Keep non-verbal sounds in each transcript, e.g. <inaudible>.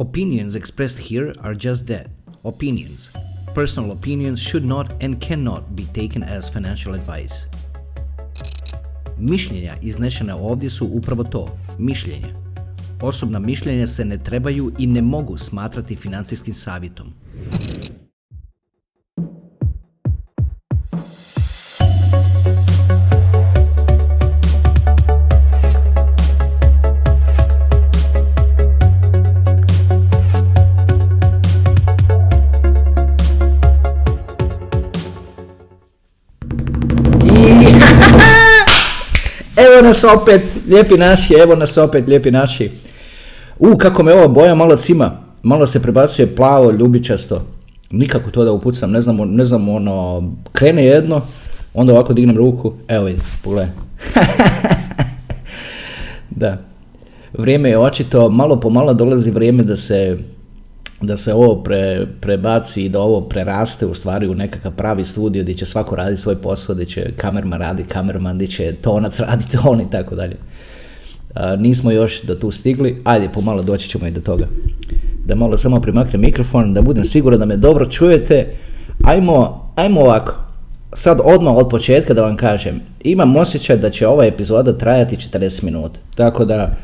Opinions expressed here are just that opinions. Personal opinions should not and cannot be taken as financial advice. Mišljenja iznešena ovdje su upravo to, mišljenje. Osobna mišljenja se ne trebaju i ne mogu smatrati financijskim savjetom. Nas opet, lijepi naši, evo nas opet, lijepi naši. U, kako me ova boja malo cima, malo se prebacuje plavo, ljubičasto. Nikako to da upucam, ne znam, ne znam, ono, krene jedno, onda ovako dignem ruku, evo vidi, pogledaj. <laughs> da. Vrijeme je očito, malo po malo dolazi vrijeme da se da se ovo pre, prebaci i da ovo preraste u stvari u nekakav pravi studio gdje će svako raditi svoj posao, gdje će kamerman radi kamerman, gdje će tonac <laughs> radi ton i tako dalje. Nismo još do tu stigli, ajde pomalo doći ćemo i do toga. Da malo samo primaknem mikrofon, da budem siguran da me dobro čujete. Ajmo, ajmo ovako. Sad odmah od početka da vam kažem, imam osjećaj da će ova epizoda trajati 40 minuta. Tako da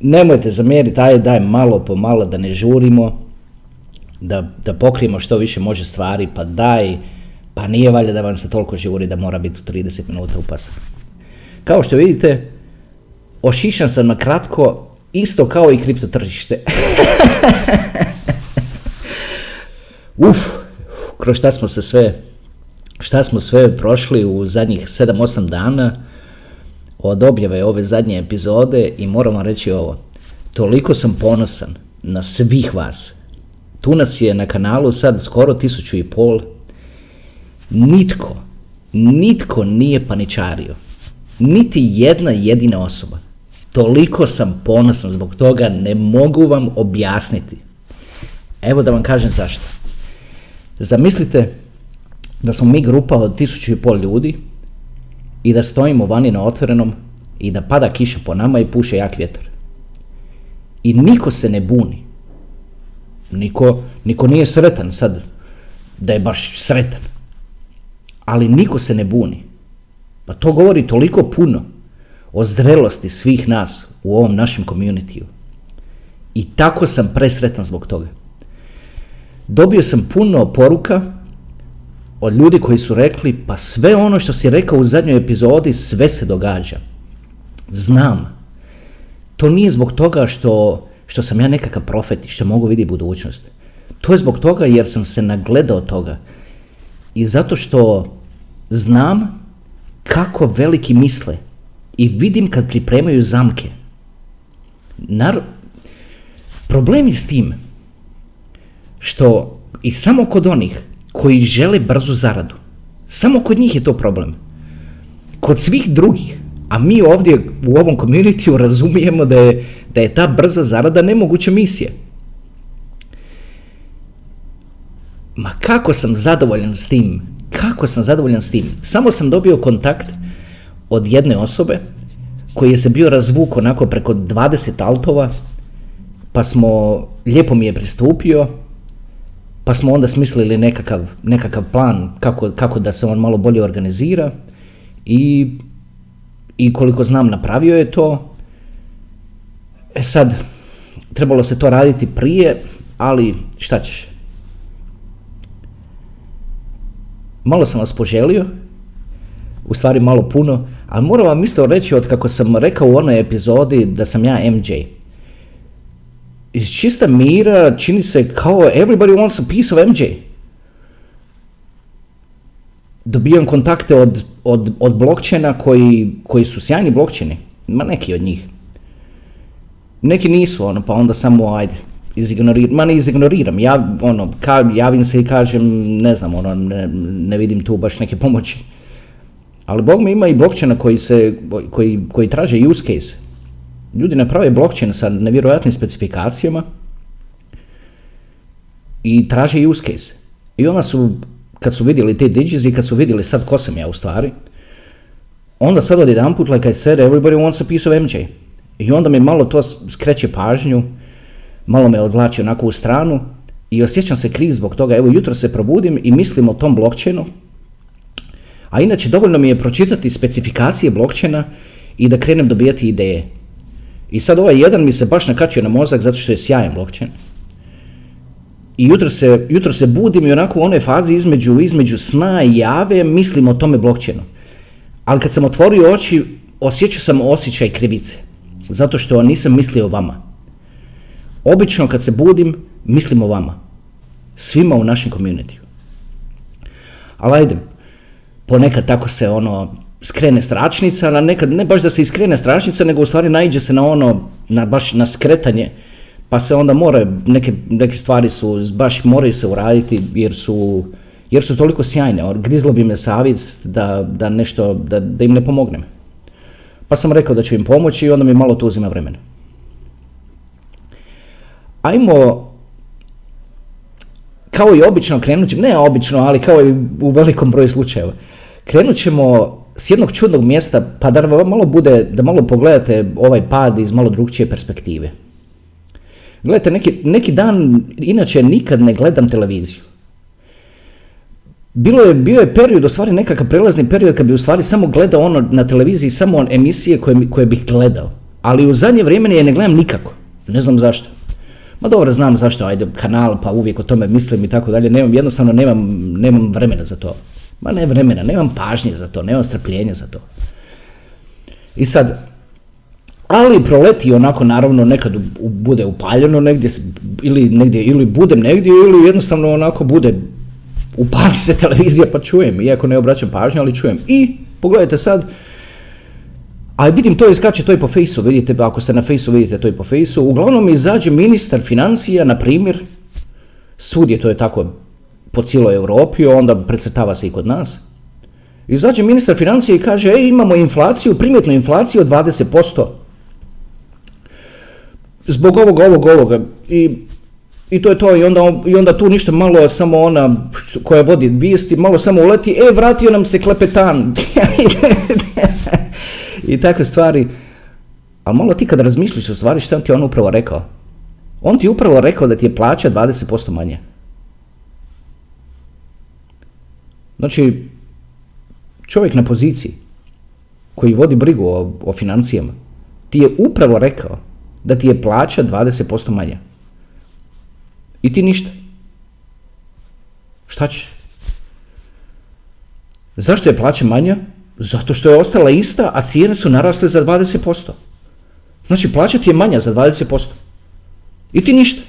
nemojte zamjeriti, ajde daj malo po malo da ne žurimo da, da pokrijemo što više može stvari, pa daj, pa nije valjda da vam se toliko žuri da mora biti u 30 minuta upasan. Kao što vidite, ošišan sam na kratko, isto kao i kripto tržište. <laughs> Uf, kroz šta smo se sve, šta smo sve prošli u zadnjih 7-8 dana od objave ove zadnje epizode i moram vam reći ovo, toliko sam ponosan na svih vas tu nas je na kanalu sad skoro tisuću i pol. Nitko, nitko nije paničario. Niti jedna jedina osoba. Toliko sam ponosan zbog toga, ne mogu vam objasniti. Evo da vam kažem zašto. Zamislite da smo mi grupa od tisuću i pol ljudi i da stojimo vani na otvorenom i da pada kiša po nama i puše jak vjetar. I niko se ne buni. Niko, niko nije sretan sad da je baš sretan. Ali niko se ne buni. Pa to govori toliko puno o zrelosti svih nas u ovom našem communityu. I tako sam presretan zbog toga. Dobio sam puno poruka od ljudi koji su rekli pa sve ono što si rekao u zadnjoj epizodi sve se događa. Znam. To nije zbog toga što što sam ja nekakav profet i što mogu vidjeti budućnost. To je zbog toga jer sam se nagledao toga. I zato što znam kako veliki misle i vidim kad pripremaju zamke. Nar... Problem je s tim što i samo kod onih koji žele brzu zaradu, samo kod njih je to problem. Kod svih drugih, a mi ovdje u ovom community razumijemo da je da je ta brza zarada nemoguća misija. Ma kako sam zadovoljan s tim, kako sam zadovoljan s tim. Samo sam dobio kontakt od jedne osobe koji je se bio razvuk onako preko 20 altova, pa smo, lijepo mi je pristupio, pa smo onda smislili nekakav, nekakav plan kako, kako da se on malo bolje organizira i, i koliko znam napravio je to, E sad, trebalo se to raditi prije, ali šta ćeš? Malo sam vas poželio, u stvari malo puno, ali moram vam isto reći od kako sam rekao u onoj epizodi da sam ja MJ. Iz čista mira čini se kao everybody wants a piece of MJ. Dobijam kontakte od, od, od blockchaina koji, koji su sjajni blockchaini, ma neki od njih. Neki nisu, ono, pa onda samo, ajde, izignoriram, ma ne izignoriram, ja, ono, ka, javim se i kažem, ne znam, ono, ne, ne vidim tu baš neke pomoći. Ali Bog mi ima i blockchaina koji, se, koji, koji traže use case. Ljudi naprave blockchain sa nevjerojatnim specifikacijama i traže use case. I onda su, kad su vidjeli te digits i kad su vidjeli sad ko sam ja u stvari, onda sad od jedan put, like I said, everybody wants a piece of MJ. I onda mi malo to skreće pažnju, malo me odvlači onako u stranu i osjećam se kriv zbog toga. Evo, jutro se probudim i mislim o tom blockchainu, a inače dovoljno mi je pročitati specifikacije blockchaina i da krenem dobijati ideje. I sad ovaj jedan mi se baš nakačio na mozak zato što je sjajan blockchain. I jutro se, jutro se budim i onako u onoj fazi između, između sna i jave mislim o tome blockchainu. Ali kad sam otvorio oči, osjećao sam osjećaj krivice. Zato što nisam mislio o vama. Obično kad se budim, mislim o vama. Svima u našem community. Ali ajde, ponekad tako se ono skrene stračnica, a nekad ne baš da se iskrene stračnica, nego u stvari naiđe se na ono, na baš na skretanje, pa se onda mora, neke, neke stvari su, baš moraju se uraditi jer su, jer su toliko sjajne. Grizlo bi me savjest da, da nešto, da, da im ne pomognem. Pa sam rekao da ću im pomoći i onda mi malo to uzima vremena. Ajmo, kao i obično krenut ćemo, ne obično, ali kao i u velikom broju slučajeva, krenut ćemo s jednog čudnog mjesta, pa da malo bude, da malo pogledate ovaj pad iz malo drugčije perspektive. Gledajte, neki, neki dan, inače nikad ne gledam televiziju. Bilo je, bio je period, u stvari nekakav prelazni period kad bi u stvari samo gledao ono na televiziji, samo emisije koje, koje bih gledao. Ali u zadnje vrijeme je ne gledam nikako. Ne znam zašto. Ma dobro, znam zašto, ajde, kanal, pa uvijek o tome mislim i tako dalje. Nemam, jednostavno nemam, nemam vremena za to. Ma ne vremena, nemam pažnje za to, nemam strpljenja za to. I sad, ali proleti onako naravno nekad bude upaljeno negdje ili negdje ili budem negdje ili jednostavno onako bude upali se <laughs> televizija pa čujem, iako ne obraćam pažnju, ali čujem. I pogledajte sad, a vidim to iskače to i po fejsu, vidite, ako ste na fejsu vidite to i po fejsu, uglavnom izađe ministar financija, na primjer, svudje to je tako po cijeloj Europi, onda precrtava se i kod nas. Izađe ministar financija i kaže, ej, imamo inflaciju, primjetnu inflaciju od 20%. Zbog ovoga, ovoga, ovoga. I, I to je to. I onda, I onda tu ništa malo, samo ona koja vodi vijesti, malo samo uleti, e, vratio nam se klepetan. <laughs> I takve stvari. Ali malo ti kad razmišljaš o stvari, što ti on upravo rekao? On ti upravo rekao da ti je plaća 20% manje. Znači, čovjek na poziciji koji vodi brigu o, o financijama ti je upravo rekao da ti je plaća 20% manja. I ti ništa. Šta ćeš? Zašto je plaća manja? Zato što je ostala ista, a cijene su narasle za 20%. Znači, plaća ti je manja za 20%. I ti ništa.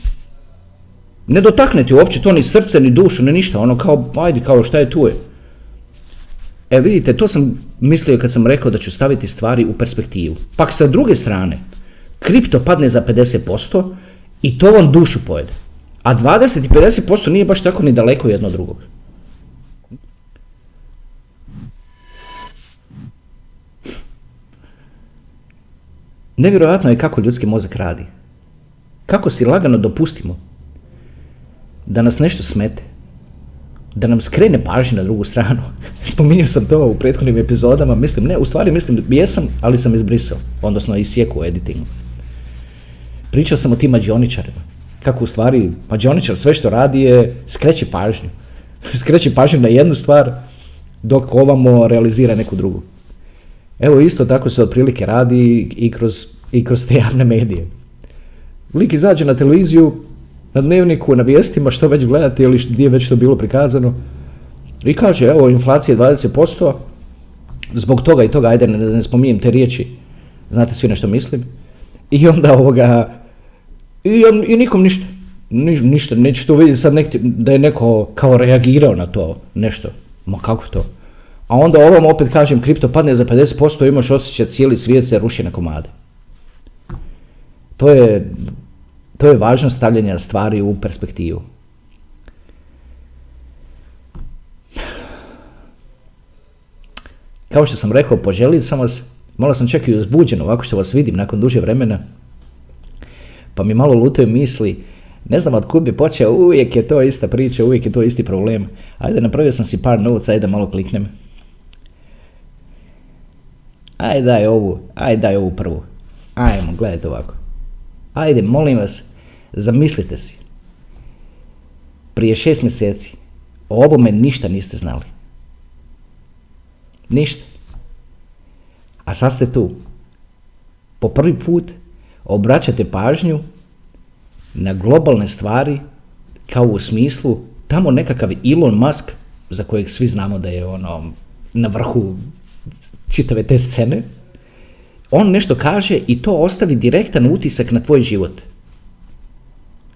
Ne dotakne ti uopće to ni srce, ni dušu, ni ništa. Ono kao, ajde, kao šta je tu je. E vidite, to sam mislio kad sam rekao da ću staviti stvari u perspektivu. Pak sa druge strane, kripto padne za 50% i to vam dušu pojede. A 20 i 50% nije baš tako ni daleko jedno drugog. Nevjerojatno je kako ljudski mozak radi. Kako si lagano dopustimo da nas nešto smete, da nam skrene pažnju na drugu stranu. <laughs> Spominjao sam to u prethodnim epizodama, mislim, ne, u stvari mislim, jesam, ali sam izbrisao, odnosno isjeku u editingu. Pričao sam o tim mađioničarima, kako u stvari mađioničar sve što radi je skreće pažnju. <laughs> skreće pažnju na jednu stvar, dok ovamo realizira neku drugu. Evo isto tako se otprilike radi i kroz, i kroz te javne medije. Lik izađe na televiziju, na dnevniku, na vijestima, što već gledate ili gdje je već to bilo prikazano. I kaže, evo, inflacija je 20%, zbog toga i toga, ajde, ne, ne spominjem te riječi, znate svi na što mislim. I onda ovoga, i, i nikom ništa. Ni, ništa, neće to vidjeti sad nek, da je neko kao reagirao na to nešto. Ma kako to? A onda ovom opet kažem, kripto padne za 50%, imaš osjećaj cijeli svijet se ruši na komade. To je to je važno stavljanje stvari u perspektivu. Kao što sam rekao, poželio sam vas, malo sam čak i uzbuđen ovako što vas vidim nakon duže vremena, pa mi malo lutaju misli, ne znam od kud bi počeo, uvijek je to ista priča, uvijek je to isti problem. Ajde, napravio sam si par novaca, ajde malo kliknem. Ajde daj ovu, ajde daj ovu prvu. Ajmo, gledajte ovako. Ajde, molim vas, Zamislite si, prije šest mjeseci o ovome ništa niste znali. Ništa. A sad ste tu. Po prvi put obraćate pažnju na globalne stvari kao u smislu tamo nekakav Elon Musk za kojeg svi znamo da je ono na vrhu čitave te scene, on nešto kaže i to ostavi direktan utisak na tvoj život.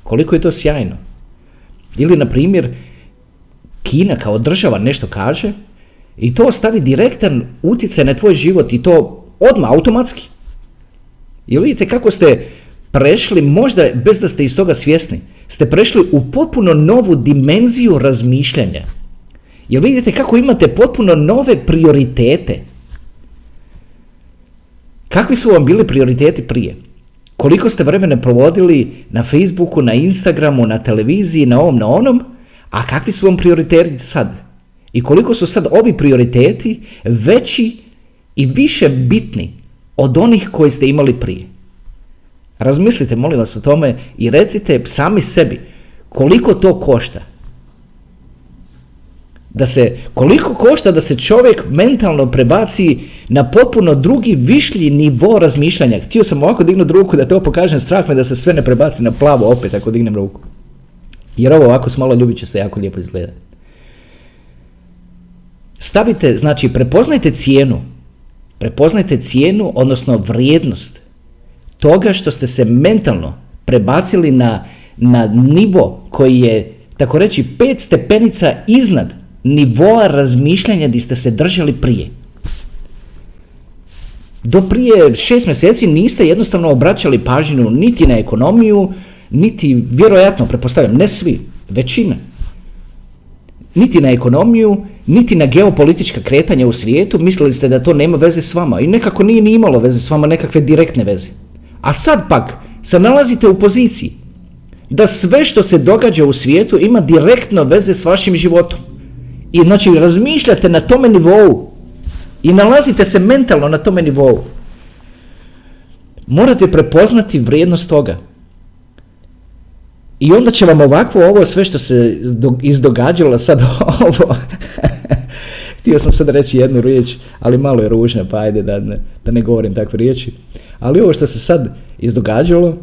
Koliko je to sjajno. Ili, na primjer, Kina kao država nešto kaže i to ostavi direktan utjecaj na tvoj život i to odmah, automatski. I vidite kako ste prešli, možda bez da ste iz toga svjesni, ste prešli u potpuno novu dimenziju razmišljanja. Jel vidite kako imate potpuno nove prioritete? Kakvi su vam bili prioriteti prije? Koliko ste vremena provodili na Facebooku, na Instagramu, na televiziji, na ovom, na onom? A kakvi su vam prioriteti sad? I koliko su sad ovi prioriteti veći i više bitni od onih koji ste imali prije? Razmislite, molim vas o tome i recite sami sebi koliko to košta. Da se, koliko košta da se čovjek mentalno prebaci na potpuno drugi višlji nivo razmišljanja. Htio sam ovako dignuti ruku da to pokažem, strah me da se sve ne prebaci na plavo opet ako dignem ruku. Jer ovo ovako s malo ljubičaste jako lijepo izgleda. Stavite, znači prepoznajte cijenu. Prepoznajte cijenu, odnosno vrijednost toga što ste se mentalno prebacili na, na nivo koji je, tako reći, pet stepenica iznad nivoa razmišljanja gdje ste se držali prije. Do prije šest mjeseci niste jednostavno obraćali pažnju niti na ekonomiju, niti, vjerojatno, prepostavljam, ne svi, većina, niti na ekonomiju, niti na geopolitička kretanja u svijetu, mislili ste da to nema veze s vama i nekako nije ni imalo veze s vama, nekakve direktne veze. A sad pak se nalazite u poziciji da sve što se događa u svijetu ima direktno veze s vašim životom. I znači razmišljate na tome nivou i nalazite se mentalno na tome nivou. Morate prepoznati vrijednost toga. I onda će vam ovako ovo sve što se izdogađalo sad <laughs> ovo. Htio sam sad reći jednu riječ, ali malo je ružna, pa ajde da ne, da ne govorim takve riječi. Ali ovo što se sad izdogađalo,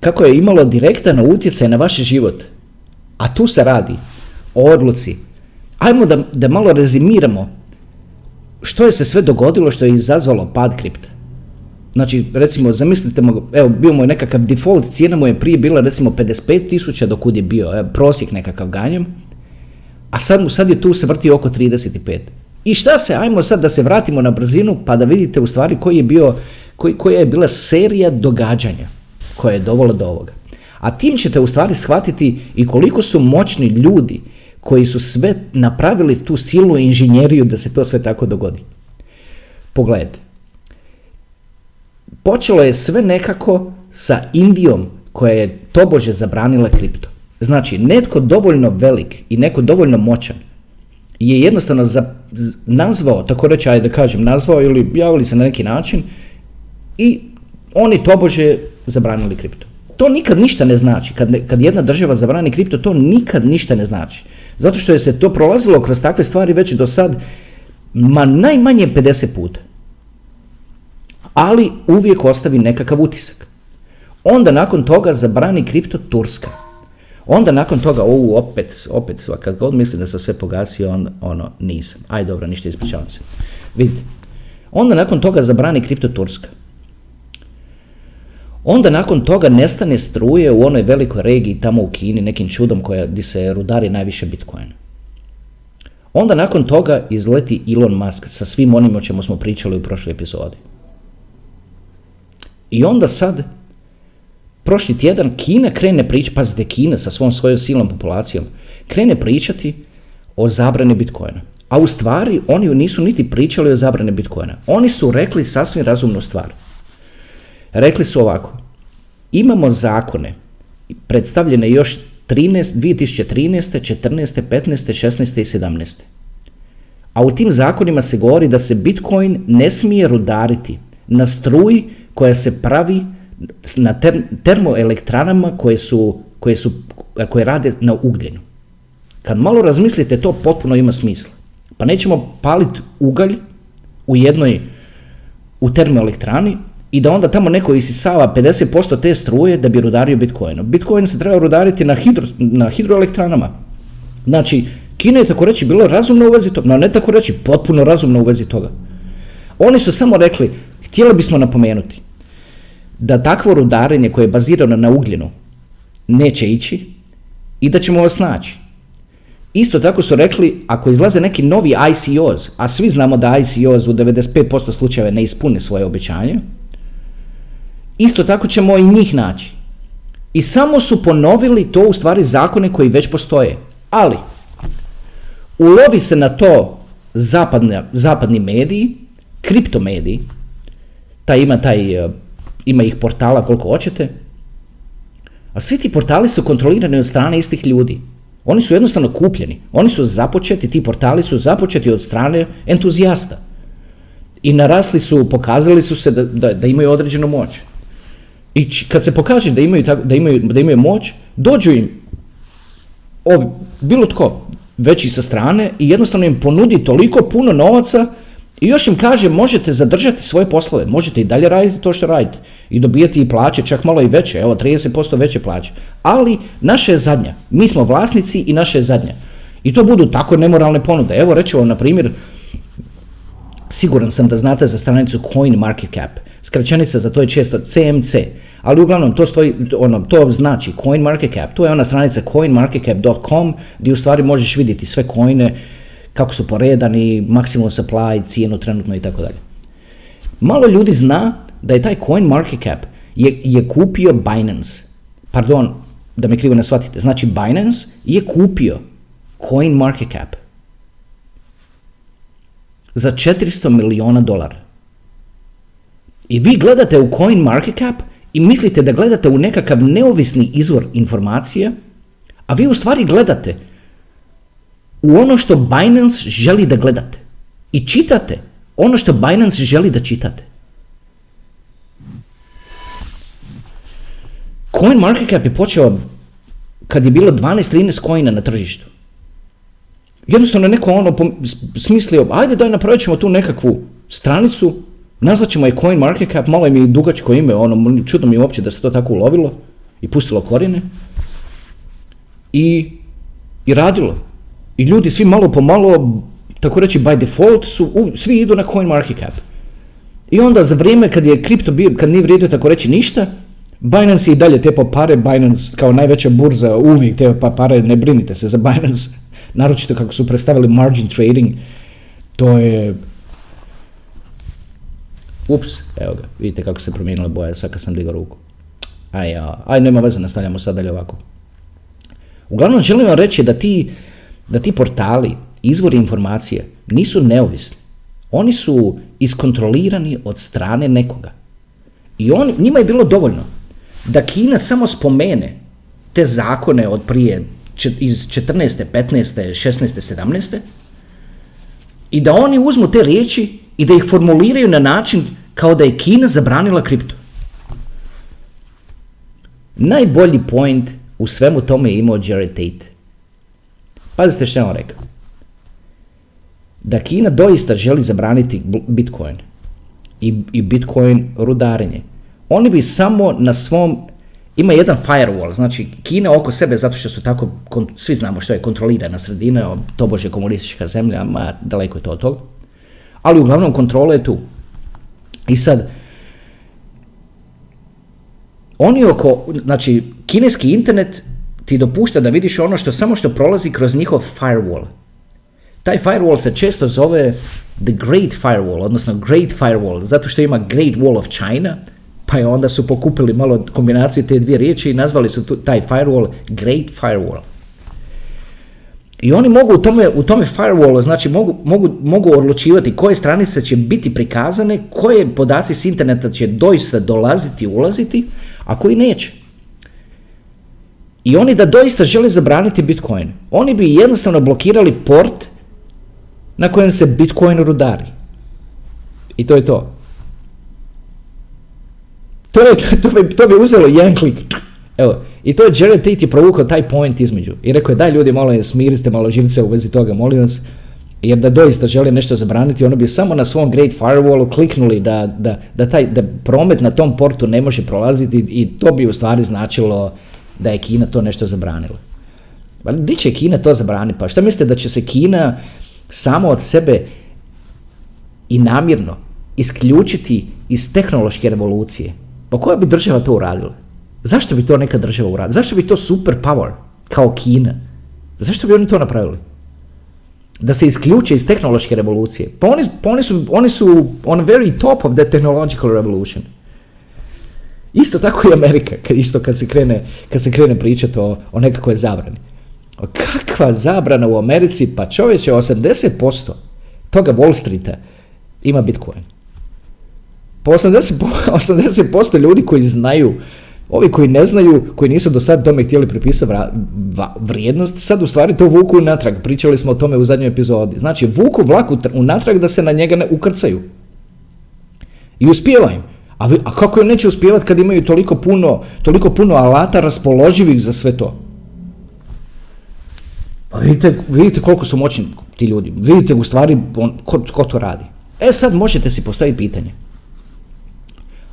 kako je imalo direktan utjecaj na vaš život, a tu se radi o odluci. Ajmo da, da malo rezimiramo što je se sve dogodilo što je izazvalo pad kripta. Znači, recimo, zamislite, evo, bio mu nekakav default, cijena mu je prije bila recimo 55 tisuća dok je bio evo, prosjek nekakav ganjem, a sad, mu, sad je tu se vrti oko 35. I šta se, ajmo sad da se vratimo na brzinu pa da vidite u stvari koji je bio, koji, koja je bila serija događanja koja je dovela do ovoga. A tim ćete u stvari shvatiti i koliko su moćni ljudi koji su sve napravili tu silnu inženjeriju da se to sve tako dogodi. Pogledajte. Počelo je sve nekako sa Indijom koja je tobože zabranila kripto. Znači, netko dovoljno velik i neko dovoljno moćan je jednostavno za, nazvao, tako reći, ajde da kažem, nazvao ili javili se na neki način i oni tobože zabranili kripto. To nikad ništa ne znači. Kad, kad jedna država zabrani kripto, to nikad ništa ne znači. Zato što je se to prolazilo kroz takve stvari već do sad, ma najmanje 50 puta. Ali uvijek ostavi nekakav utisak. Onda nakon toga zabrani kripto Turska. Onda nakon toga, ovu opet, opet, kad god mislim da sam sve pogasio, on, ono, nisam. Aj dobro, ništa, ispričavam se. Vidite. Onda nakon toga zabrani kripto Turska. Onda nakon toga nestane struje u onoj velikoj regiji tamo u Kini, nekim čudom koja, gdje se rudari najviše Bitcoin. Onda nakon toga izleti Elon Musk sa svim onim o čemu smo pričali u prošloj epizodi. I onda sad prošli tjedan Kina krene pričati, pazite Kina sa svom svojom silnom populacijom, krene pričati o zabrani Bitcoina. A u stvari oni nisu niti pričali o zabrani Bitcoina. Oni su rekli sasvim razumnu stvar. Rekli su ovako, imamo zakone, predstavljene još 13, 2013, 14, 15, 16 i 17. A u tim zakonima se govori da se Bitcoin ne smije rudariti na struji koja se pravi na termoelektranama koje su, koje su, koje rade na ugljenu. Kad malo razmislite, to potpuno ima smisla. Pa nećemo paliti ugalj u jednoj, u termoelektrani i da onda tamo neko isisava 50% te struje da bi rudario Bitcoinom. Bitcoin se treba rudariti na, hidro, na hidroelektranama. Znači, Kina je tako reći bilo razumno u vezi toga, no ne tako reći potpuno razumno u vezi toga. Oni su samo rekli, htjeli bismo napomenuti da takvo rudarenje koje je bazirano na ugljenu neće ići i da ćemo vas naći. Isto tako su rekli, ako izlaze neki novi ICOs, a svi znamo da ICOs u 95% slučajeva ne ispune svoje obećanje, isto tako ćemo i njih naći. I samo su ponovili to u stvari zakone koji već postoje. Ali, ulovi se na to zapadne, zapadni mediji, kriptomediji, taj ima, taj, ima ih portala koliko hoćete, a svi ti portali su kontrolirani od strane istih ljudi. Oni su jednostavno kupljeni. Oni su započeti, ti portali su započeti od strane entuzijasta. I narasli su, pokazali su se da, da, da imaju određenu moć. I kad se pokaže da imaju, da imaju, da imaju moć, dođu im ovi, bilo tko, veći sa strane i jednostavno im ponudi toliko puno novaca i još im kaže možete zadržati svoje poslove, možete i dalje raditi to što radite i dobijati i plaće, čak malo i veće, evo 30% veće plaće. Ali naša je zadnja, mi smo vlasnici i naša je zadnja. I to budu tako nemoralne ponude. Evo reću na primjer, siguran sam da znate za stranicu Coin Cap. Skraćenica za to je često CMC. Ali uglavnom to stoji, ono, to znači Coin Market. To je ona stranica coinmarketcap.com gdje u stvari možeš vidjeti sve coine, kako su poredani, maksimum supply, cijenu trenutno i tako dalje. Malo ljudi zna da je taj Coin Market Cap je, je kupio Binance. Pardon, da me krivo ne shvatite. Znači Binance je kupio Coin Market Cap za 400 miliona dolara. I vi gledate u Coin Market Cap i mislite da gledate u nekakav neovisni izvor informacije, a vi u stvari gledate u ono što Binance želi da gledate. I čitate ono što Binance želi da čitate. Coin market cap je počeo kad je bilo 12-13 coina na tržištu. Jednostavno neko ono smislio, ajde daj napravit ćemo tu nekakvu stranicu, nazvat ćemo je Cap, malo je mi dugačko ime, ono, čudno mi je uopće da se to tako ulovilo i pustilo korine. I, i radilo. I ljudi svi malo po malo, tako reći by default, su, svi idu na Coin Market Cap. I onda za vrijeme kad je kripto bio, kad nije vrijedio tako reći ništa, Binance je i dalje tepo pare, Binance kao najveća burza uvijek te pa pare, ne brinite se za Binance, <laughs> naročito kako su predstavili margin trading, to je... Ups, evo ga, vidite kako se promijenila boja sad kad sam digao ruku. Aj, aj, nema veze, nastavljamo sad dalje ovako. Uglavnom želim vam reći da ti, da ti portali, izvori informacije, nisu neovisni. Oni su iskontrolirani od strane nekoga. I on, njima je bilo dovoljno da Kina samo spomene te zakone od prije iz 14. 15. 16. 17. i da oni uzmu te riječi i da ih formuliraju na način kao da je Kina zabranila kripto. Najbolji point u svemu tome je imao Jared Tate. Pazite što je on rekao. Da Kina doista želi zabraniti Bitcoin i, i Bitcoin rudarenje oni bi samo na svom, ima jedan firewall, znači Kina oko sebe, zato što su tako, svi znamo što je kontrolirana sredina, to bože komunistička zemlja, ma daleko je to od toga, ali uglavnom kontrola je tu. I sad, oni oko, znači, kineski internet ti dopušta da vidiš ono što samo što prolazi kroz njihov firewall. Taj firewall se često zove the Great Firewall, odnosno Great Firewall, zato što ima Great Wall of China, pa je onda su pokupili malo kombinaciju te dvije riječi i nazvali su taj firewall Great Firewall. I oni mogu u tome, u tome firewallu, znači mogu, mogu, mogu odlučivati koje stranice će biti prikazane, koje podaci s interneta će doista dolaziti i ulaziti, a koji neće. I oni da doista žele zabraniti Bitcoin, oni bi jednostavno blokirali port na kojem se Bitcoin rudari. I to je to. To, je, to, bi, to bi uzelo jedan klik. Evo, i to je Jared Tate je provukao taj point između. I rekao je, daj ljudi, molim, smiriste malo živce u vezi toga, molim vas. Jer da doista želi nešto zabraniti, ono bi samo na svom Great Firewallu kliknuli da, da, da, taj, da promet na tom portu ne može prolaziti i to bi u stvari značilo da je Kina to nešto zabranila. Di će Kina to zabraniti? Pa šta mislite da će se Kina samo od sebe i namjerno isključiti iz tehnološke revolucije? Pa koja bi država to uradila? Zašto bi to neka država uradila? Zašto bi to super power kao Kina? Zašto bi oni to napravili? Da se isključe iz tehnološke revolucije. Pa oni, pa oni, su, oni su on very top of the technological revolution. Isto tako i Amerika, isto kad se krene, kad se krene pričati o, o nekakvoj zabrani. O kakva zabrana u Americi, pa čovječe, 80% toga Wall Streeta ima Bitcoin. Pa 80%, 80% ljudi koji znaju Ovi koji ne znaju, koji nisu do sad tome htjeli pripisati vrijednost, sad u stvari to vuku natrag. Pričali smo o tome u zadnjoj epizodi. Znači, vuku vlak unatrag da se na njega ne ukrcaju. I uspijeva im. A, a kako je neće uspjevati kad imaju toliko puno, toliko puno alata raspoloživih za sve to? Pa vidite, vidite koliko su moćni ti ljudi. Vidite u stvari on, ko, ko to radi. E sad možete si postaviti pitanje.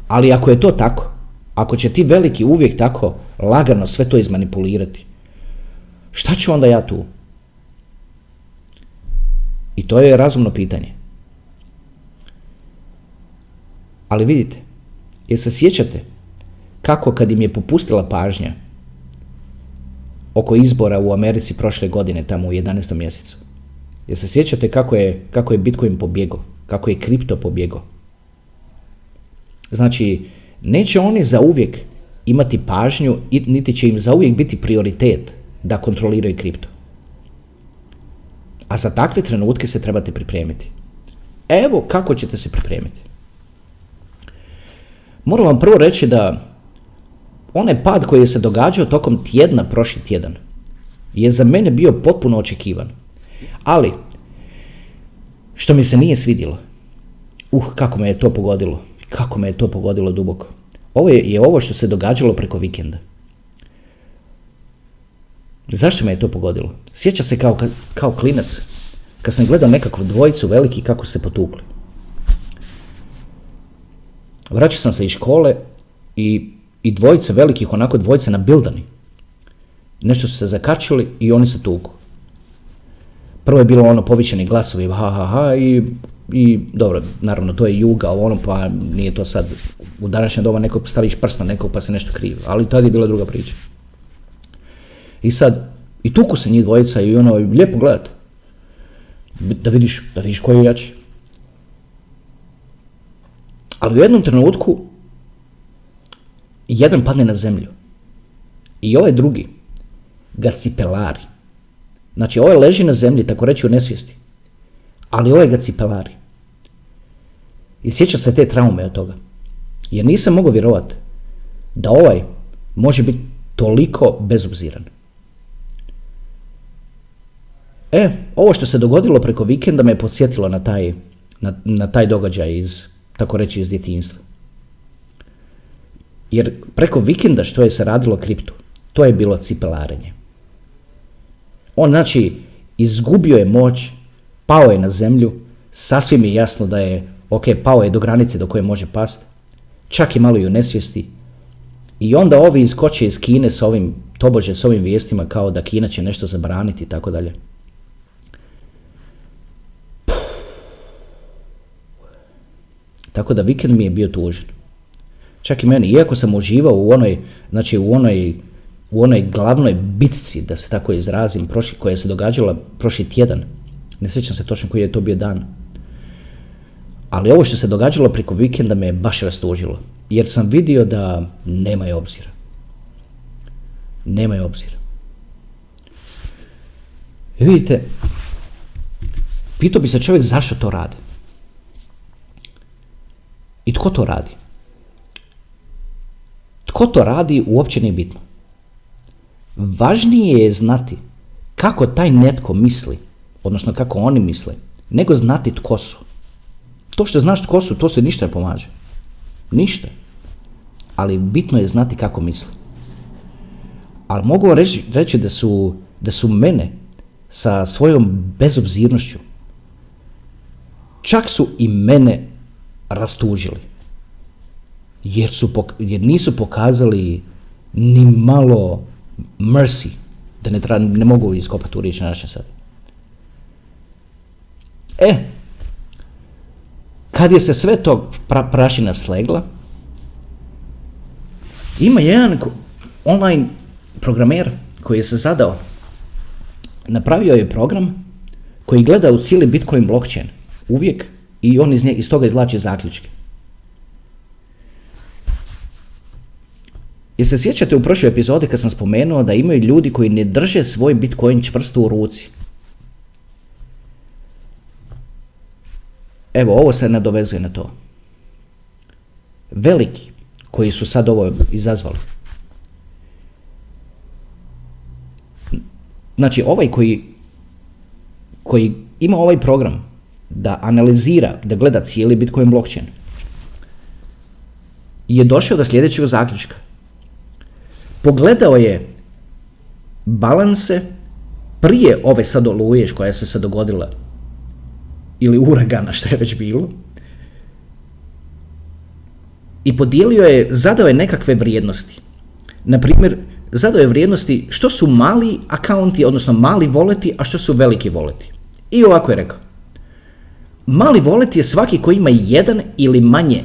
Ali ako je to tako, ako će ti veliki uvijek tako lagano sve to izmanipulirati, šta ću onda ja tu? I to je razumno pitanje. Ali vidite, jer se sjećate kako kad im je popustila pažnja oko izbora u Americi prošle godine, tamo u 11. mjesecu, jer se sjećate kako je, kako je Bitcoin pobjegao, kako je kripto pobjegao. Znači, neće oni za uvijek imati pažnju, niti će im za uvijek biti prioritet da kontroliraju kripto. A za takve trenutke se trebate pripremiti. Evo kako ćete se pripremiti. Moram vam prvo reći da onaj pad koji je se događao tokom tjedna prošli tjedan je za mene bio potpuno očekivan. Ali, što mi se nije svidjelo, uh, kako me je to pogodilo. Kako me je to pogodilo duboko. Ovo je, je ovo što se događalo preko vikenda. Zašto me je to pogodilo? Sjeća se kao, kao klinac, kad sam gledao nekakvu dvojicu veliki kako se potukli. Vraćao sam se iz škole i, i dvojice velikih, onako dvojice na bildani. Nešto su se zakačili i oni se tuku. Prvo je bilo ono povišeni glasovi ha ha ha i i dobro, naravno to je juga, ono pa nije to sad u današnje doba neko staviš prst na nekog pa se nešto krivi, ali tad je bila druga priča. I sad, i tuku se njih dvojica i ono, lijepo gledat. Da vidiš, da vidiš koji je jači. Ali u jednom trenutku jedan padne na zemlju i ovaj drugi ga cipelari. Znači ovaj leži na zemlji, tako reći u nesvijesti, ali ovaj ga cipelari. I sjeća se te traume od toga. Jer nisam mogao vjerovati da ovaj može biti toliko bezobziran. E, ovo što se dogodilo preko vikenda me podsjetilo na taj, na taj događaj iz, tako reći, iz djetinjstva. Jer preko vikenda što je se radilo kriptu, to je bilo cipelarenje. On, znači, izgubio je moć, pao je na zemlju, sasvim je jasno da je ok, pao je do granice do koje može past, čak i malo i u nesvijesti. I onda ovi iskoče iz Kine s ovim, tobože s ovim vijestima kao da Kina će nešto zabraniti i tako dalje. Tako da vikend mi je bio tužen. Čak i meni, iako sam uživao u onoj, znači u onoj, u onoj glavnoj bitci, da se tako izrazim, prošli, koja se događala prošli tjedan. Ne sjećam se točno koji je to bio dan. Ali ovo što se događalo preko vikenda me je baš rastužilo. Jer sam vidio da nemaju obzira. Nemaju obzira. I vidite, pitao bi se čovjek zašto to radi. I tko to radi? Tko to radi uopće nije bitno. Važnije je znati kako taj netko misli, odnosno kako oni misle, nego znati tko su. To što znaš tko su, to se ništa ne pomaže. Ništa. ali bitno je znati kako misli. Ali mogu reći, reći da, su, da su mene sa svojom bezobzirnošću, čak su i mene rastužili. Jer, su, jer nisu pokazali ni malo mercy, da ne, treba, ne mogu iskopati u riječ na našem sad. E, kad je se sve to pra, prašina slegla, ima jedan online programer koji je se zadao, napravio je program koji gleda u cijeli Bitcoin blockchain uvijek i on iz, nje, iz toga izlači zaključke. Jer se sjećate u prošloj epizodi kad sam spomenuo da imaju ljudi koji ne drže svoj Bitcoin čvrsto u ruci. Evo, ovo se nadovezuje na to. Veliki, koji su sad ovo izazvali. Znači, ovaj koji, koji ima ovaj program da analizira, da gleda cijeli Bitcoin blockchain, je došao do sljedećeg zaključka. Pogledao je balanse prije ove sad oluje koja se se dogodila ili uragana što je već bilo i podijelio je, zadao je nekakve vrijednosti. Na primjer, zadao je vrijednosti što su mali akaunti, odnosno mali voleti, a što su veliki voleti. I ovako je rekao. Mali volet je svaki koji ima jedan ili manje.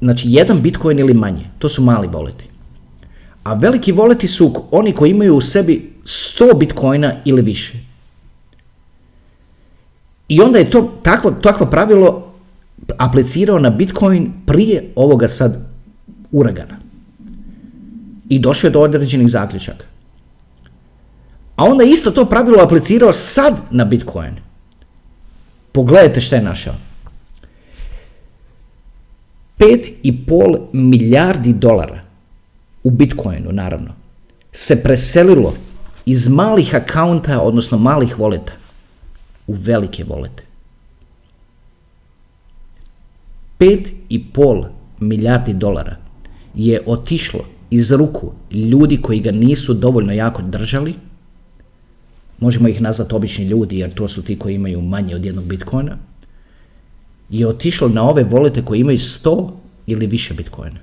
Znači jedan bitcoin ili manje. To su mali voleti. A veliki voleti su oni koji imaju u sebi 100 bitcoina ili više. I onda je to takvo, takvo pravilo aplicirao na Bitcoin prije ovoga sad uragana. I došao je do određenih zaključaka. A onda isto to pravilo aplicirao sad na Bitcoin. Pogledajte što je našao. 5,5 milijardi dolara u Bitcoinu, naravno, se preselilo iz malih akaunta, odnosno malih voleta, u velike volete. 5,5 milijardi dolara je otišlo iz ruku ljudi koji ga nisu dovoljno jako držali, možemo ih nazvati obični ljudi jer to su ti koji imaju manje od jednog bitcoina, je otišlo na ove volete koji imaju 100 ili više bitcoina.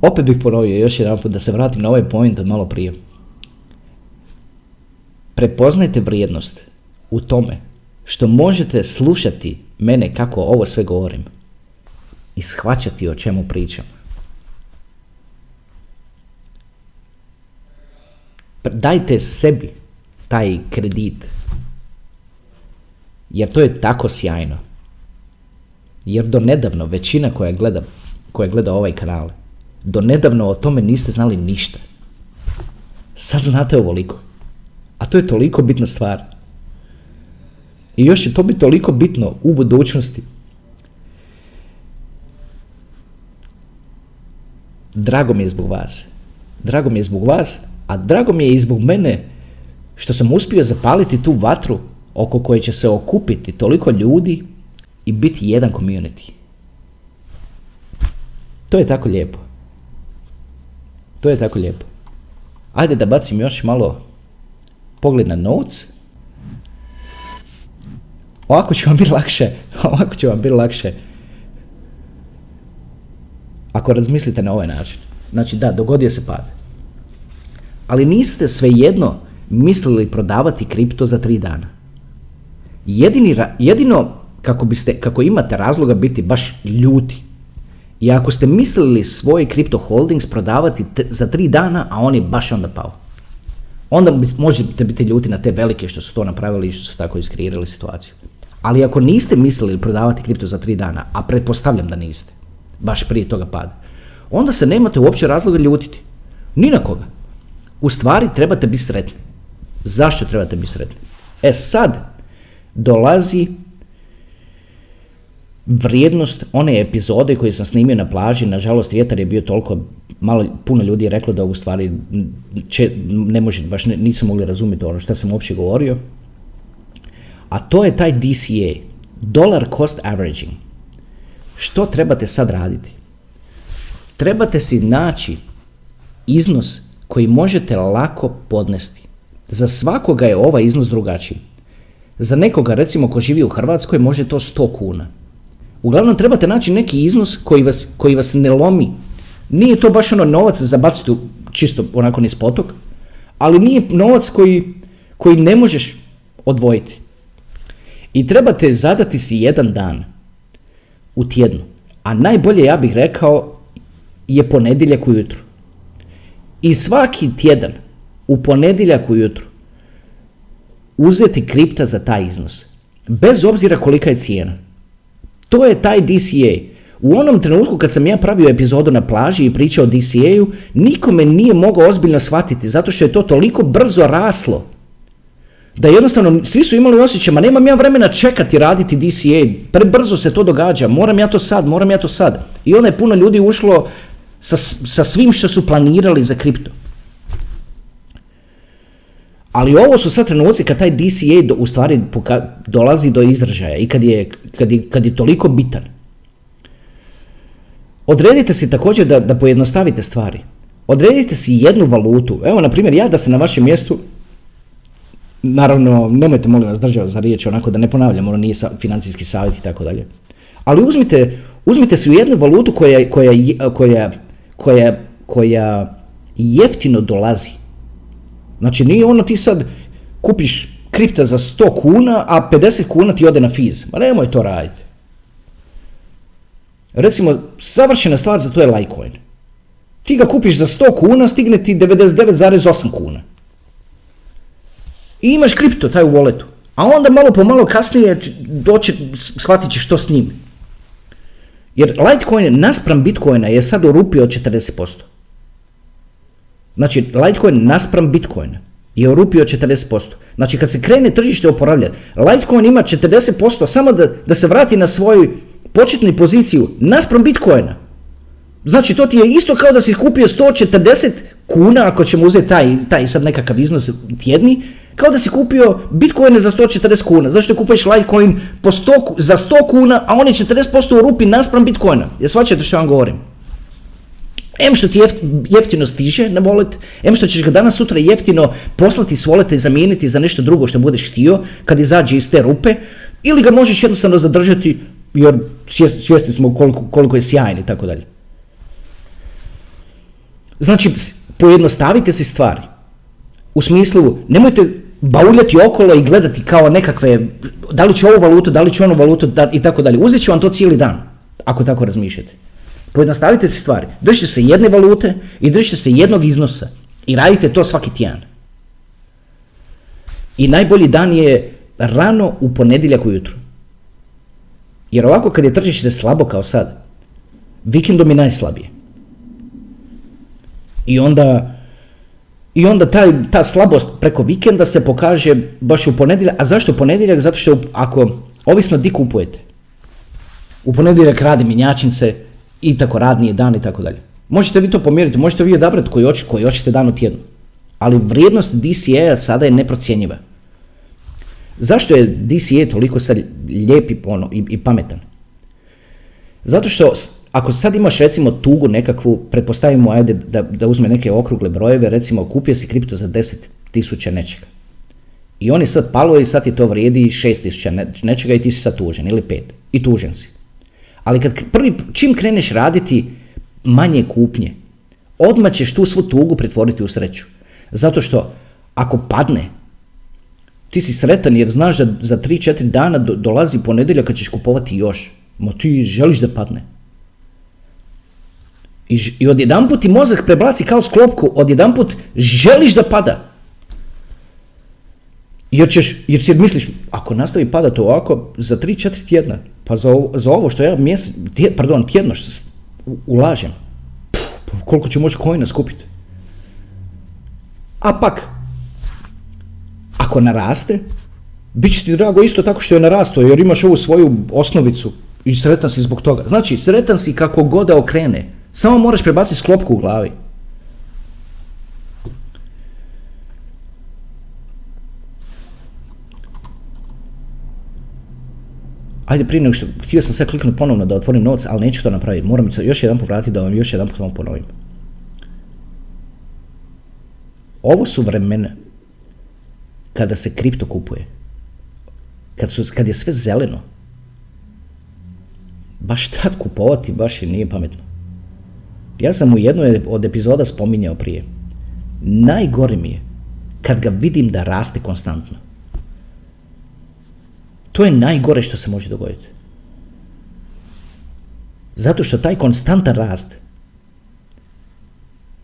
opet bih ponovio još jedan put da se vratim na ovaj point od malo prije. Prepoznajte vrijednost u tome što možete slušati mene kako ovo sve govorim i shvaćati o čemu pričam. Dajte sebi taj kredit. Jer to je tako sjajno. Jer do nedavno većina koja gleda, koja gleda ovaj kanal do nedavno o tome niste znali ništa. Sad znate ovoliko. A to je toliko bitna stvar. I još će to biti toliko bitno u budućnosti. Drago mi je zbog vas. Drago mi je zbog vas, a drago mi je i zbog mene što sam uspio zapaliti tu vatru oko koje će se okupiti toliko ljudi i biti jedan community. To je tako lijepo. To je tako lijepo. Ajde da bacim još malo pogled na notes. Ovako će vam biti lakše, <laughs> ovako će vam biti lakše ako razmislite na ovaj način. Znači da, dogodio se pad. Ali niste svejedno mislili prodavati kripto za tri dana. Jedini, jedino kako, biste, kako imate razloga biti baš ljuti i ako ste mislili svoj kripto holdings prodavati za tri dana, a on je baš onda pao, onda možete biti ljuti na te velike što su to napravili i što su tako iskreirali situaciju. Ali ako niste mislili prodavati kripto za tri dana, a pretpostavljam da niste, baš prije toga pada, onda se nemate uopće razloga ljutiti. Ni na koga. U stvari trebate biti sretni. Zašto trebate biti sretni? E sad dolazi vrijednost one epizode koju sam snimio na plaži, nažalost vjetar je bio toliko malo, puno ljudi je reklo da u stvari če, ne može, baš nisu mogli razumjeti ono što sam uopće govorio. A to je taj DCA, Dollar Cost Averaging. Što trebate sad raditi? Trebate si naći iznos koji možete lako podnesti. Za svakoga je ovaj iznos drugačiji. Za nekoga, recimo, ko živi u Hrvatskoj, može to 100 kuna. Uglavnom, trebate naći neki iznos koji vas, koji vas ne lomi. Nije to baš ono novac za baciti čisto onako niz potok, ali nije novac koji, koji ne možeš odvojiti. I trebate zadati si jedan dan u tjednu. A najbolje, ja bih rekao, je ponedjeljak ujutro. I svaki tjedan u ponedjeljak ujutro uzeti kripta za taj iznos. Bez obzira kolika je cijena. To je taj DCA. U onom trenutku kad sam ja pravio epizodu na plaži i pričao o DCA-u, nikome nije mogao ozbiljno shvatiti, zato što je to toliko brzo raslo. Da jednostavno, svi su imali osjećaj, ma nemam ja vremena čekati raditi DCA, prebrzo se to događa, moram ja to sad, moram ja to sad. I onda je puno ljudi ušlo sa, sa svim što su planirali za kripto. Ali ovo su sad trenuci kad taj DCA do, u stvari dolazi do izražaja i kad je, kad je, kad je toliko bitan. Odredite si također da, da pojednostavite stvari. Odredite si jednu valutu. Evo, na primjer, ja da se na vašem mjestu, naravno, nemojte molim vas država za riječ, onako da ne ponavljam, ono nije sa, financijski savjet i tako dalje. Ali uzmite, uzmite si u jednu valutu koja, koja, koja, koja, koja jeftino dolazi. Znači nije ono ti sad kupiš kripta za 100 kuna, a 50 kuna ti ode na fiz. Ma nemoj to raditi. Recimo, savršena stvar za to je Litecoin. Ti ga kupiš za 100 kuna, stigne ti 99,8 kuna. I imaš kripto, taj u voletu. A onda malo po malo kasnije doće, shvatit ćeš što s njim. Jer Litecoin naspram Bitcoina je sad u od 40%. Znači, Litecoin naspram Bitcoina je u od 40%. Znači, kad se krene tržište oporavljati, Litecoin ima 40% samo da, da se vrati na svoju početnu poziciju naspram Bitcoina. Znači, to ti je isto kao da si kupio 140 kuna, ako ćemo uzeti taj, taj sad nekakav iznos tjedni, kao da si kupio bitcoine za 140 kuna. Zašto kupiš Litecoin po 100, za 100 kuna, a on je 40% u rupi naspram bitcoina? Ja svačate što vam govorim. Em što ti jeftino stiže na wallet, em što ćeš ga danas sutra jeftino poslati s voleta i zamijeniti za nešto drugo što budeš htio kad izađe iz te rupe, ili ga možeš jednostavno zadržati jer svjesni smo koliko, koliko je sjajan i tako dalje. Znači, pojednostavite si stvari. U smislu, nemojte bauljati okolo i gledati kao nekakve, da li će ovu valutu, da li će onu valutu da, i tako dalje. Uzet ću vam to cijeli dan, ako tako razmišljate. Pojednostavite se stvari. Držite se jedne valute i držite se jednog iznosa i radite to svaki tjedan. I najbolji dan je rano u ponedjeljak ujutro. Jer ovako kad je tržište slabo kao sad, vikendom je najslabije. I onda i onda taj, ta slabost preko vikenda se pokaže baš u ponedjeljak. A zašto ponedjeljak? Zato što ako, ovisno di kupujete. U ponedjeljak radi minjačnice i tako radnije dan i tako dalje. Možete vi to pomjeriti, možete vi odabrati koji, oči, koji hoćete dan u tjednu. Ali vrijednost DCA sada je neprocjenjiva. Zašto je DCA toliko sad lijep ono, i, i pametan? Zato što ako sad imaš recimo tugu nekakvu, pretpostavimo ajde da, da uzme neke okrugle brojeve, recimo kupio si kripto za 10.000 nečega. I oni sad palo i sad ti to vrijedi 6.000 nečega i ti si sad tužen ili 5. I tužen si. Ali kad prvi, čim kreneš raditi manje kupnje, odmah ćeš tu svu tugu pretvoriti u sreću. Zato što ako padne, ti si sretan jer znaš da za 3-4 dana dolazi ponedjeljak kad ćeš kupovati još. Ma ti želiš da padne. I, i odjedanput ti mozak preblaci kao sklopku, odjedanput želiš da pada. Jer, ćeš, jer si misliš, ako nastavi padati ovako, za 3-4 tjedna, pa za ovo, za ovo što ja mjesec, pardon, tjedno ulažem, puf, pa koliko ću moći kojina skupiti. A pak, ako naraste, bit će ti drago isto tako što je narasto, jer imaš ovu svoju osnovicu i sretan si zbog toga. Znači, sretan si kako god da okrene, Samo moraš prebaciti sklopku u glavi. Ajde prije nego što, htio sam sve kliknuti ponovno da otvorim notes, ali neću to napraviti. Moram još jedan povratiti da vam još jedan put ponovim. Ovo su vremena kada se kripto kupuje. Kad, su, kad je sve zeleno. Baš tad kupovati baš i nije pametno. Ja sam u jednoj od epizoda spominjao prije. Najgore mi je kad ga vidim da raste konstantno. To je najgore što se može dogoditi. Zato što taj konstantan rast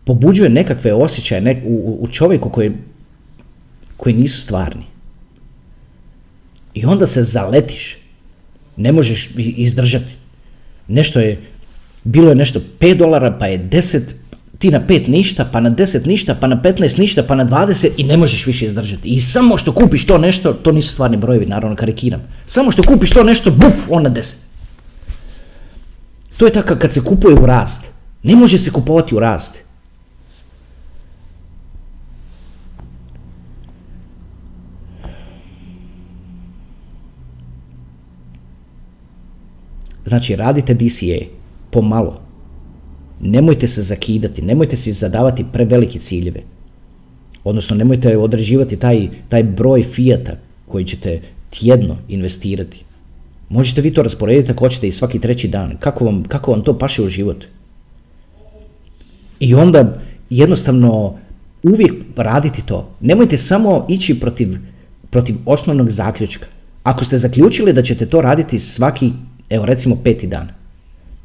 pobuđuje nekakve osjećaje u, u čovjeku koji, koji nisu stvarni. I onda se zaletiš. Ne možeš izdržati. Nešto je, bilo je nešto 5 dolara, pa je 10, ti na 5 ništa, pa na 10 ništa, pa na 15 ništa, pa na 20 i ne možeš više izdržati. I samo što kupiš to nešto, to nisu stvarni brojevi, naravno karikiram. Samo što kupiš to nešto, buf, on na 10. To je tako kad se kupuje u rast. Ne može se kupovati u rast. Znači, radite DCA pomalo. Nemojte se zakidati, nemojte si zadavati prevelike ciljeve. Odnosno, nemojte određivati taj, taj broj fijata koji ćete tjedno investirati. Možete vi to rasporediti ako hoćete i svaki treći dan. Kako vam, kako vam to paše u život? I onda jednostavno uvijek raditi to. Nemojte samo ići protiv, protiv osnovnog zaključka. Ako ste zaključili da ćete to raditi svaki Evo recimo peti dan.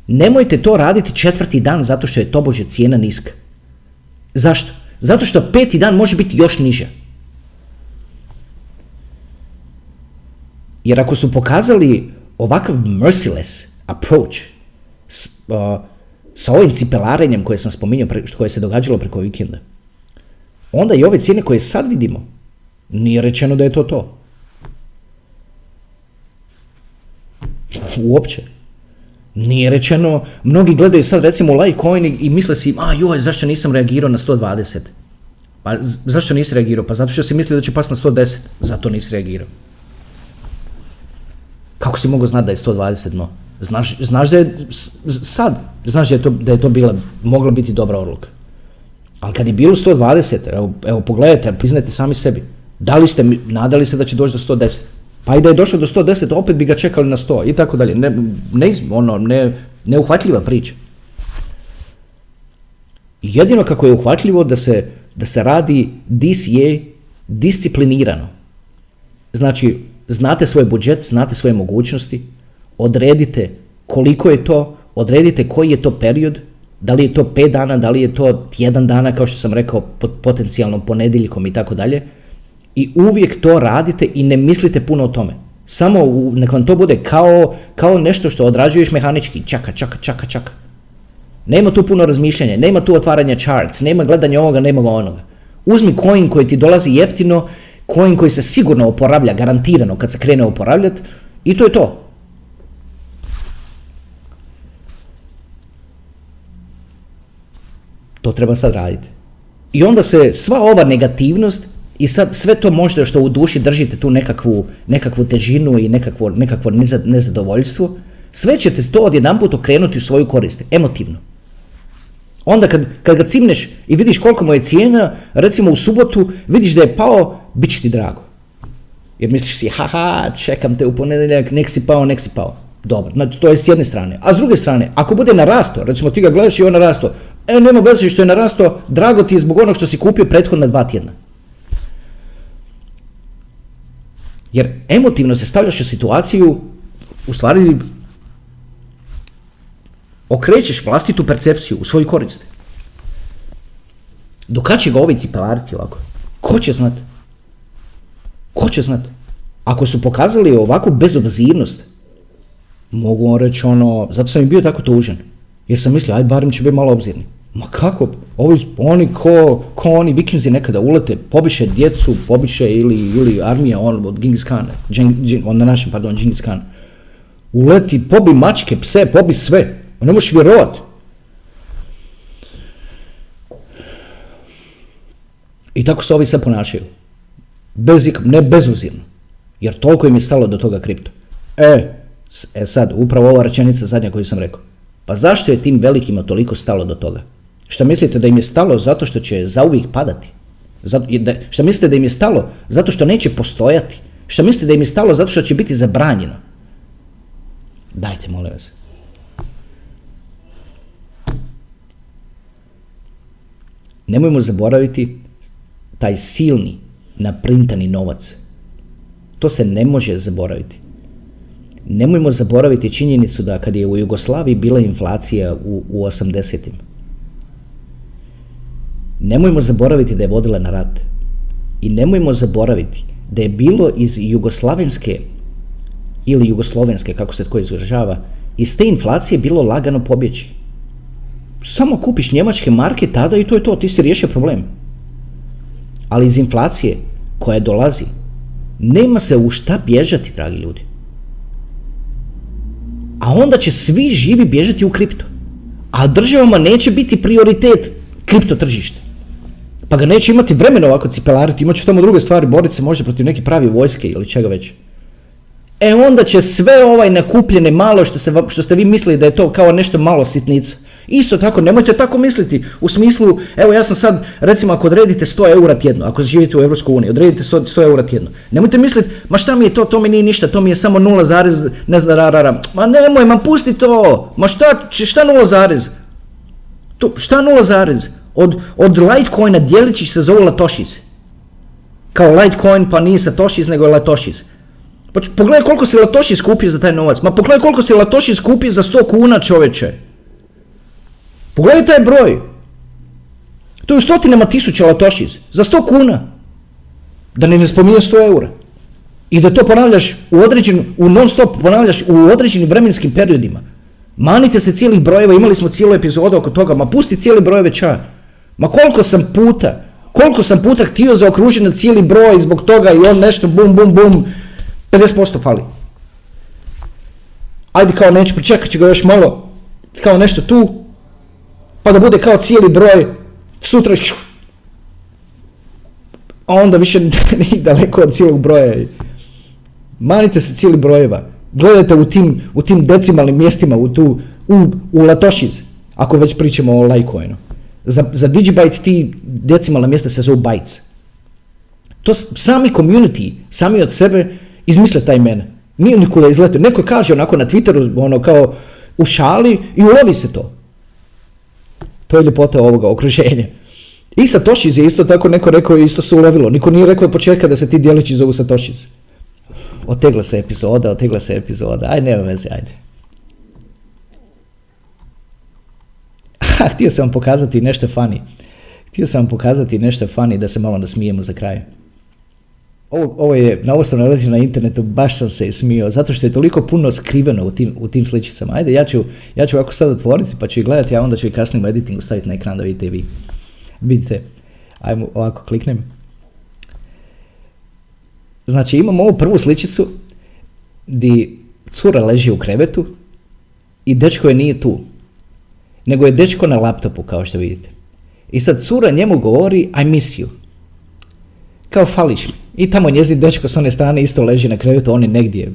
Nemojte to raditi četvrti dan zato što je tobože cijena niska. Zašto? Zato što peti dan može biti još niža. Jer ako su pokazali ovakav merciless approach uh, sa ovim cipelarenjem koje sam spominjao, koje se događalo preko vikenda, onda i ove cijene koje sad vidimo, nije rečeno da je to to. Uopće. Nije rečeno, mnogi gledaju sad recimo Litecoin i misle si, a joj, zašto nisam reagirao na 120? Pa zašto nisi reagirao? Pa zato što si mislio da će pasti na 110, zato nisi reagirao. Kako si mogao znati da je 120 no? Znaš, znaš da je sad, znaš da je to, da je to bila, mogla biti dobra odluka. Ali kad je bilo 120, evo, evo pogledajte, priznajte sami sebi, da li ste, nadali ste da će doći do 110? Pa i da je došlo do 110, opet bi ga čekali na 100 i tako dalje. Ne, ne, ono, ne, neuhvatljiva priča. Jedino kako je uhvatljivo da se, da se radi DCA disciplinirano. Znači, znate svoj budžet, znate svoje mogućnosti, odredite koliko je to, odredite koji je to period, da li je to 5 dana, da li je to tjedan dana, kao što sam rekao, potencijalno ponedjeljkom i tako dalje i uvijek to radite i ne mislite puno o tome. Samo nek vam to bude kao, kao nešto što odrađuješ mehanički, čaka, čaka, čaka, čaka. Nema tu puno razmišljanja, nema tu otvaranja charts, nema gledanja ovoga, nema onoga. Uzmi coin koji ti dolazi jeftino, coin koji se sigurno oporavlja, garantirano kad se krene oporavljati i to je to. To treba sad raditi. I onda se sva ova negativnost i sad sve to možda što u duši držite tu nekakvu, nekakvu težinu i nekakvo, nekakvo nezadovoljstvo, sve ćete to odjedanput okrenuti u svoju korist, emotivno. Onda kad, kad ga cimneš i vidiš koliko mu je cijena, recimo u subotu vidiš da je pao, bit će ti drago. Jer misliš si, haha, čekam te u ponedjeljak, nek si pao, nek si pao. Dobro, znači to je s jedne strane. A s druge strane, ako bude narasto, recimo ti ga gledaš i on narasto, e, nema veze što je narasto, drago ti je zbog onog što si kupio prethodna dva tjedna. Jer emotivno se stavljaš u situaciju, u stvari okrećeš vlastitu percepciju u svoju korist. Do kad će ga ovi cipelariti ovako? Ko će znat? Ko će znat? Ako su pokazali ovakvu bezobzirnost, mogu on reći ono, zato sam i bio tako tužen. Jer sam mislio, aj barem će biti malo obzirni. Ma kako, ovi, oni ko, ko oni vikinzi nekada ulete, pobiše djecu, pobiše ili, ili armija on, od Genghis Khana, on na našem, pardon, Genghis Khan. Uleti, pobi mačke, pse, pobi sve. Ne možeš vjerovat. I tako se ovi sve ponašaju. Bez, ne bezuzirno. Jer toliko im je stalo do toga kripto. E, e sad, upravo ova rečenica zadnja koju sam rekao. Pa zašto je tim velikima toliko stalo do toga? Šta mislite da im je stalo zato što će zauvijek padati? Šta mislite da im je stalo zato što neće postojati? Šta mislite da im je stalo zato što će biti zabranjeno? Dajte, molim vas. Nemojmo zaboraviti taj silni, naprintani novac. To se ne može zaboraviti. Nemojmo zaboraviti činjenicu da kad je u Jugoslaviji bila inflacija u, u 80-im, nemojmo zaboraviti da je vodila na rat. I nemojmo zaboraviti da je bilo iz jugoslavenske ili jugoslovenske, kako se tko izražava, iz te inflacije bilo lagano pobjeći. Samo kupiš njemačke marke tada i to je to, ti si riješio problem. Ali iz inflacije koja dolazi, nema se u šta bježati, dragi ljudi. A onda će svi živi bježati u kripto. A državama neće biti prioritet kripto tržište. Pa ga neće imati vremena ovako cipelariti, imat će tamo druge stvari, boriti se možda protiv neke pravi vojske ili čega već. E onda će sve ovaj nakupljene malo što, se, što ste vi mislili da je to kao nešto malo sitnica. Isto tako, nemojte tako misliti u smislu, evo ja sam sad, recimo ako odredite 100 eura tjedno, ako živite u EU, odredite 100, 100 eura tjedno. Nemojte misliti, ma šta mi je to, to mi nije ništa, to mi je samo 0 zarez, ne znam, ra, ra. Ma nemoj, ma pusti to, ma šta, šta 0 zarez? To, šta 0 zarez? Od, od Litecoina djelići se zove Latošiz. Kao Litecoin pa nije Satoshis nego je Latošiz. Pa pogledaj koliko se Latoši skupio za taj novac. Ma pogledaj koliko se Latoši skupio za 100 kuna čoveče. Pogledaj taj broj. To je u stotinama tisuća Latošiz. Za 100 kuna. Da ne, ne spominje 100 eura. I da to ponavljaš u određenim, u non stop ponavljaš u određenim vremenskim periodima. Manite se cijelih brojeva, imali smo cijelu epizodu oko toga, ma pusti cijeli brojeve ča. Ma koliko sam puta, koliko sam puta htio zaokružiti na cijeli broj zbog toga i on nešto bum bum bum 50% fali. Ajde kao neću, pričekat ću ga još malo, kao nešto tu, pa da bude kao cijeli broj, sutra a onda više <laughs> nije daleko od cijelog broja. Manite se cijeli brojeva. Gledajte u tim, u tim decimalnim mjestima, u, tu, u, u ako već pričamo o Litecoinu. Za, za Digibyte ti decimalna mjesta se zovu bytes. To sami community, sami od sebe izmisle taj imena. Nije nikuda izletio. Neko kaže onako na Twitteru, ono kao u šali i ulovi se to. To je ljepota ovoga okruženja. I Satoshis je isto tako neko rekao isto se ulovilo. Niko nije rekao od početka da se ti dijelići zovu Satoshis. Otegla se epizoda, otegla se epizoda. Aj, nema veze, ajde. Htio sam vam pokazati nešto funny. Htio sam vam pokazati nešto funny da se malo nasmijemo za kraj. Ovo, ovo je, na ovo sam naletio na internetu, baš sam se smio, zato što je toliko puno skriveno u tim, u tim sličicama. Ajde, ja ću, ja ću ovako sad otvoriti, pa ću ih gledati, a onda ću ih kasnije u editingu staviti na ekran da vidite vi. Vidite, ajmo ovako kliknem. Znači imamo ovu prvu sličicu di cura leži u krevetu i dečko je nije tu, nego je dečko na laptopu kao što vidite. I sad cura njemu govori I miss you. Kao fališ mi. I tamo njezin dečko s one strane isto leži na krevetu, on je negdje,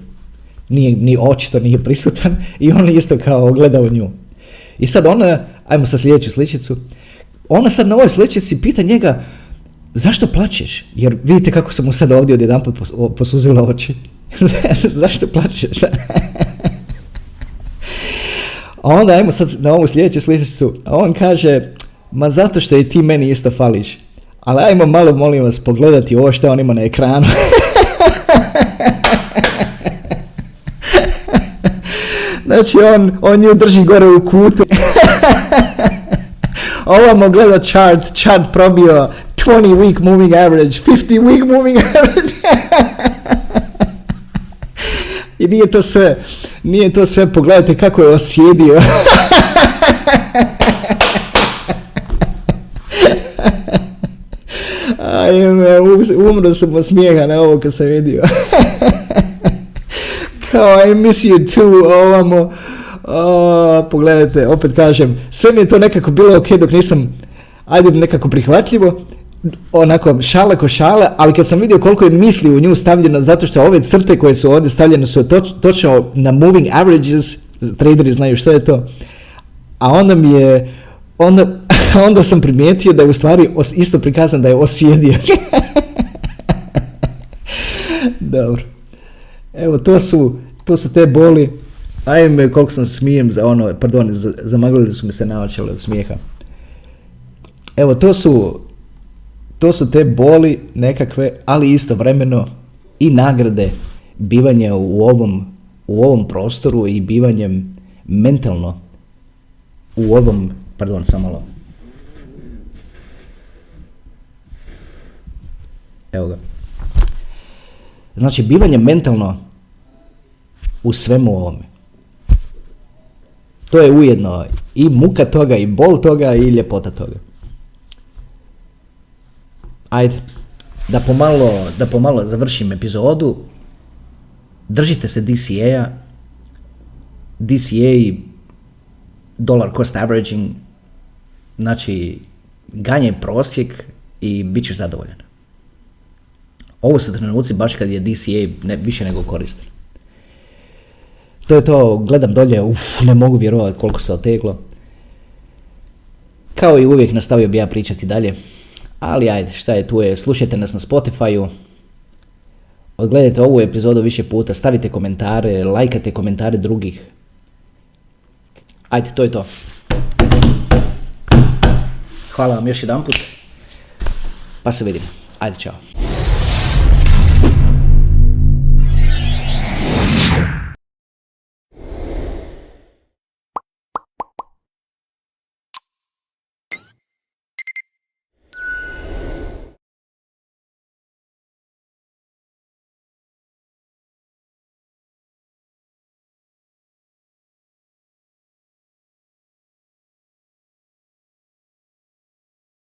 nije, ni očito nije prisutan i on isto kao gleda u nju. I sad ona, ajmo sa sljedeću sličicu, ona sad na ovoj sličici pita njega, zašto plačeš? Jer vidite kako sam mu sad ovdje odjedanput posuzila oči. <laughs> zašto plačeš? <laughs> a onda ajmo sad na ovu sljedeću sličicu, a on kaže, ma zato što i ti meni isto fališ. Ali ajmo malo, molim vas, pogledati ovo što on ima na ekranu. <laughs> znači, on, on nju drži gore u kutu. <laughs> Ovamo gleda chart, chart probio 20 week moving average, 50 week moving average. <laughs> I nije to sve, nije to sve, pogledajte kako je osjedio. Ajme, umro sam od smijeha na ovo kad sam vidio. Kao, I miss you too, ovamo. O, pogledajte, opet kažem, sve mi je to nekako bilo ok dok nisam, ajde nekako prihvatljivo, onako šale ko šale, ali kad sam vidio koliko je misli u nju stavljeno, zato što ove crte koje su ovdje stavljene su toč, točno na moving averages, traderi znaju što je to, a onda mi je, onda, <laughs> onda sam primijetio da je u stvari os, isto prikazan da je osjedio. <laughs> Dobro. Evo, to su, to su te boli. Ajme, koliko sam smijem za ono, pardon, zamaglili su mi se naočale od smijeha. Evo, to su, to su te boli nekakve, ali istovremeno i nagrade bivanja u ovom, u ovom prostoru i bivanjem mentalno u ovom, pardon, samo malo. Evo ga. Znači, bivanje mentalno u svemu ovome. To je ujedno i muka toga, i bol toga, i ljepota toga. Ajde, da pomalo, da pomalo završim epizodu. Držite se DCA-a. DCA, dollar cost averaging, znači ganje prosjek i bit ćeš zadovoljan. Ovo su trenuci baš kad je DCA ne, više nego koristan. To je to, gledam dolje, uf, ne mogu vjerovati koliko se oteglo. Kao i uvijek nastavio bi ja pričati dalje. Ali ajde, šta je tu je, slušajte nas na Spotify-u. Odgledajte ovu epizodu više puta, stavite komentare, lajkate komentare drugih. Ajde, to je to. Hvala vam još jedan put. Pa se vidimo. Ajde, čao.